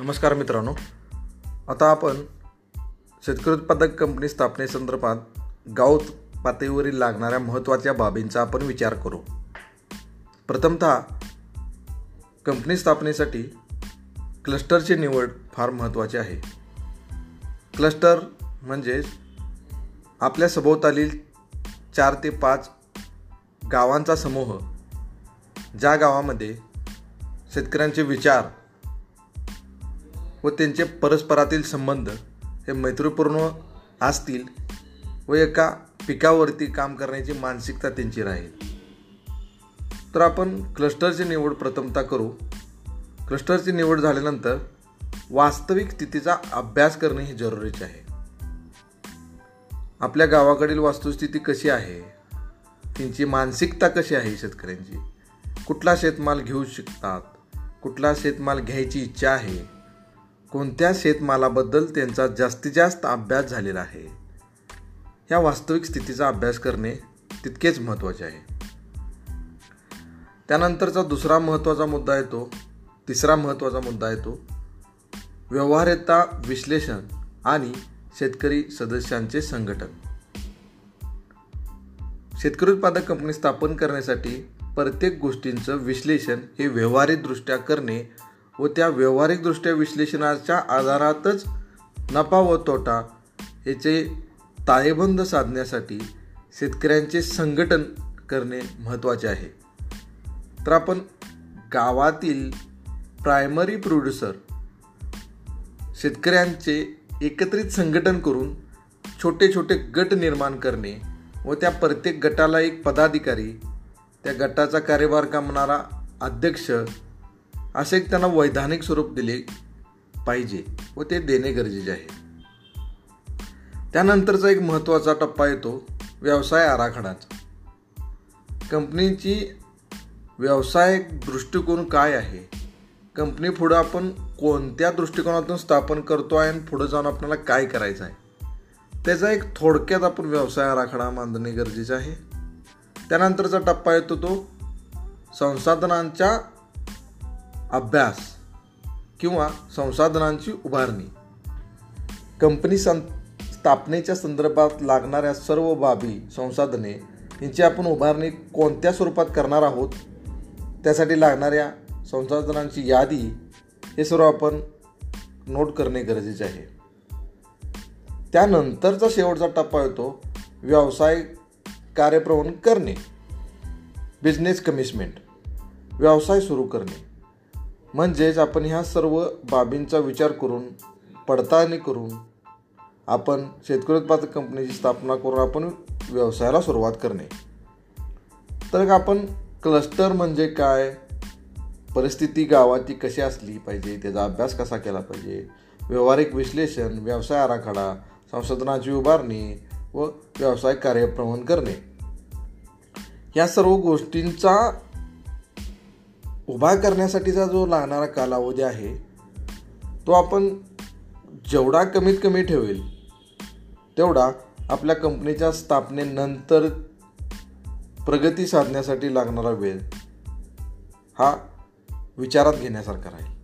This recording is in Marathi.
नमस्कार मित्रांनो. आता आपण शेतकरी उत्पादक कंपनी स्थापनेसंदर्भात गाव पातळीवरील लागणाऱ्या महत्त्वाच्या बाबींचा आपण विचार करू. प्रथमतः कंपनी स्थापनेसाठी क्लस्टरची निवड फार महत्त्वाची आहे. क्लस्टर म्हणजेच आपल्या सभोवतालील चार ते पाच गावांचा समूह ज्या गावामध्ये शेतकऱ्यांचे विचार व त्यांचे परस्परातील संबंध हे मैत्रीपूर्ण असतील व एका पिकावरती काम करण्याची मानसिकता त्यांची राहील. तर आपण क्लस्टरची निवड प्रथमता करू. क्लस्टरची निवड झाल्यानंतर वास्तविक स्थितीचा अभ्यास करणे हे जरुरीचे आहे. आपल्या गावाकडील वास्तुस्थिती कशी आहे? त्यांची मानसिकता कशी आहे शेतकऱ्यांची? कुठला शेतमाल घेऊ शकतात? कुठला शेतमाल घ्यायची इच्छा आहे? कोणत्या शेतमालाबद्दल त्यांचा जास्तीत जास्त अभ्यास झालेला आहे? या वास्तविक स्थितीचा अभ्यास करणे तितकेच महत्त्वाचे आहे. त्यानंतरचा दुसरा महत्त्वाचा मुद्दा येतो तिसरा महत्त्वाचा मुद्दा येतो व्यवहार्यता विश्लेषण आणि शेतकरी सदस्यांचे संघटन. शेतकरी उत्पादक कंपनी स्थापन करण्यासाठी प्रत्येक गोष्टींचं विश्लेषण हे व्यवहारिकदृष्ट्या करणे व त्या व्यवहारिकदृष्ट्या विश्लेषणाच्या आधारातच नफा व तोटा याचे ताळेबंद साधण्यासाठी शेतकऱ्यांचे संघटन करणे महत्त्वाचे आहे. तर आपण गावातील प्रायमरी प्रोड्युसर शेतकऱ्यांचे एकत्रित संघटन करून छोटे छोटे गट निर्माण करणे व त्या प्रत्येक गटाला एक पदाधिकारी त्या गटाचा कार्यभार कामणारा अध्यक्ष असे एक त्यांना वैधानिक स्वरूप दिले पाहिजे व ते देणे गरजेचे आहे. त्यानंतरचा एक महत्त्वाचा टप्पा येतो व्यवसाय आराखडाचा. कंपनीची व्यवसाय दृष्टिकोन काय आहे? कंपनी पुढं आपण कोणत्या दृष्टिकोनातून स्थापन करतो आहे आणि पुढं जाऊन आपल्याला काय करायचं आहे? त्याचा एक थोडक्यात आपण व्यवसाय आराखडा मांडणे गरजेचे आहे. त्यानंतरचा टप्पा येतो तो संसाधनांच्या अभ्यास किंवा संसाधनांची उभारणी. कंपनी सं स्थापनेच्या संदर्भात लागणाऱ्या सर्व बाबी संसाधने यांची आपण उभारणी कोणत्या स्वरूपात करणार आहोत? त्यासाठी लागणाऱ्या संसाधनांची यादी हे सर्व आपण नोट करणे गरजेचे आहे. त्यानंतरचा शेवटचा टप्पा येतो व्यवसाय कार्यप्रवण करणे. बिझनेस कमिशमेंट व्यवसाय सुरू करणे. म्हणजेच आपण ह्या सर्व बाबींचा विचार करून पडताळणी करून आपण शेतकरी उत्पादक कंपनीची स्थापना करून आपण व्यवसायाला सुरुवात करणे. तर आपण क्लस्टर म्हणजे काय? परिस्थिती गावाची कशी असली पाहिजे? त्याचा अभ्यास कसा केला पाहिजे? व्यवहारिक विश्लेषण व्यवसाय आराखडा संशोधनाची उभारणी व व्यवसाय कार्यप्रवण करणे. या सर्व गोष्टींचा उभा करण्यासाठीचा जो लागणारा कालावधी आहे तो आपण जेवढा कमीत कमी ठेवेल तेवढा आपल्या कंपनीच्या स्थापनेनंतर प्रगती साधण्यासाठी लागणारा वेळ हा विचारात घेण्यासारखा राहील.